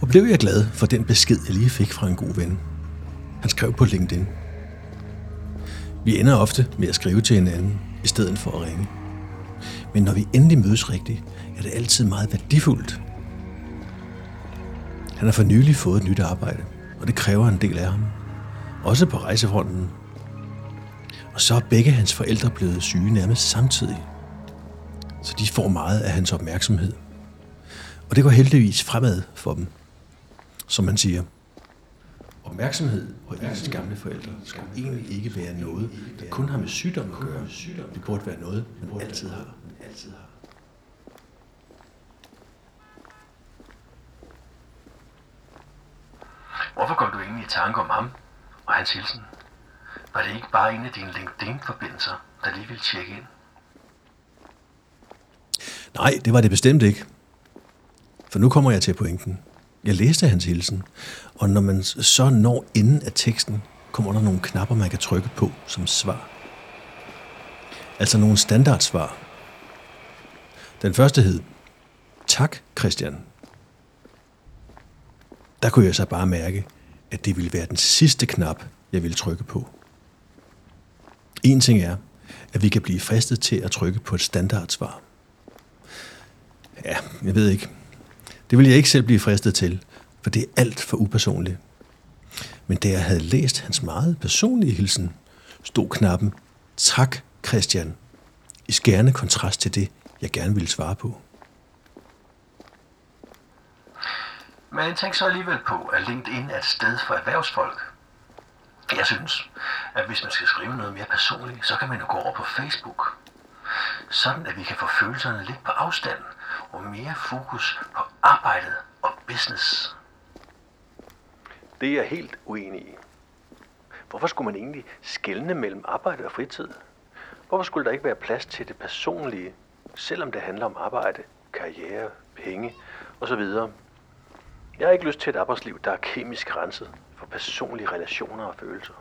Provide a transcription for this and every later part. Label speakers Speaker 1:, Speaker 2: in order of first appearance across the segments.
Speaker 1: Og blev jeg glad for den besked, jeg lige fik fra en god ven. Han skrev på LinkedIn. Vi ender ofte med at skrive til hinanden, i stedet for at ringe. Men når vi endelig mødes rigtigt, er det altid meget værdifuldt. Han har for nylig fået et nyt arbejde, og det kræver en del af ham. Også på rejsefronten. Og så er begge hans forældre blevet syge nærmest samtidig. Så de får meget af hans opmærksomhed. Og det går heldigvis fremad for dem, som man siger. Opmærksomhed på ens gamle forældre skal egentlig ikke være noget, der kun har med sygdom at gøre. Det burde være noget, man altid har. Altid har.
Speaker 2: Hvorfor kom du egentlig i tanke om ham og hans hilsen? Var det ikke bare en af dine LinkedIn-forbindelser, der lige ville tjekke ind?
Speaker 1: Nej, det var det bestemt ikke. For nu kommer jeg til pointen. Jeg læste hans hilsen, og når man så når enden af teksten, kommer der nogle knapper, man kan trykke på som svar. Altså nogle standardsvar. Den første hed, tak Christian. Der kunne jeg så bare mærke, at det ville være den sidste knap, jeg ville trykke på. En ting er, at vi kan blive fristet til at trykke på et standardsvar. Ja, jeg ved ikke. Det ville jeg ikke selv blive fristet til, for det er alt for upersonligt. Men da jeg havde læst hans meget personlige hilsen, stod knappen, tak Christian, i skærende kontrast til det, jeg gerne ville svare på.
Speaker 2: Men tænk så alligevel på, at LinkedIn er et sted for erhvervsfolk. Jeg synes, at hvis man skal skrive noget mere personligt, så kan man jo gå over på Facebook. Sådan at vi kan få følelserne lidt på afstand og mere fokus på arbejdet og business.
Speaker 3: Det er jeg helt uenig i. Hvorfor skulle man egentlig skelne mellem arbejde og fritid? Hvorfor skulle der ikke være plads til det personlige, selvom det handler om arbejde, karriere, penge osv.? Jeg har ikke lyst til et arbejdsliv, der er kemisk renset for personlige relationer og følelser.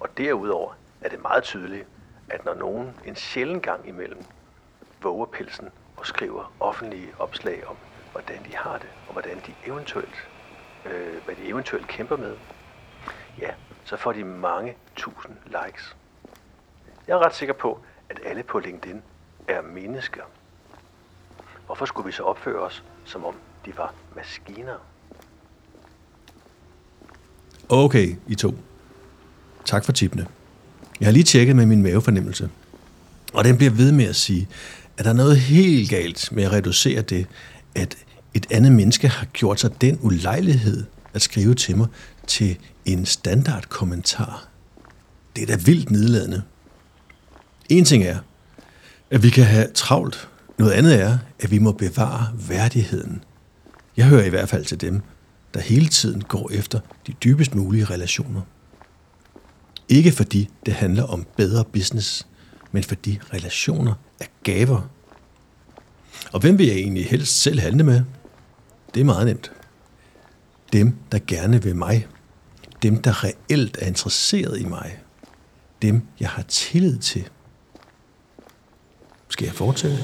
Speaker 3: Og derudover er det meget tydeligt, at når nogen en sjælden gang imellem våger pelsen og skriver offentlige opslag om, hvordan de har det, og hvordan de eventuelt, øh, hvad de eventuelt kæmper med, ja, så får de mange tusind likes. Jeg er ret sikker på, at alle på LinkedIn er mennesker. Hvorfor skulle vi så opføre os, som om de var maskiner?
Speaker 1: Okay, I to. Tak for tipene. Jeg har lige tjekket med min mavefornemmelse, og den bliver ved med at sige, at der er noget helt galt med at reducere det, at et andet menneske har gjort sig den ulejlighed at skrive til mig til en standard kommentar. Det er da vildt nedladende. En ting er, at vi kan have travlt. Noget andet er, at vi må bevare værdigheden. Jeg hører i hvert fald til dem, der hele tiden går efter de dybest mulige relationer. Ikke fordi det handler om bedre business, men fordi relationer er gaver. Og hvem vil jeg egentlig helst selv handle med? Det er meget nemt. Dem, der gerne vil mig. Dem, der reelt er interesseret i mig. Dem, jeg har tillid til. Skal jeg fortsætte?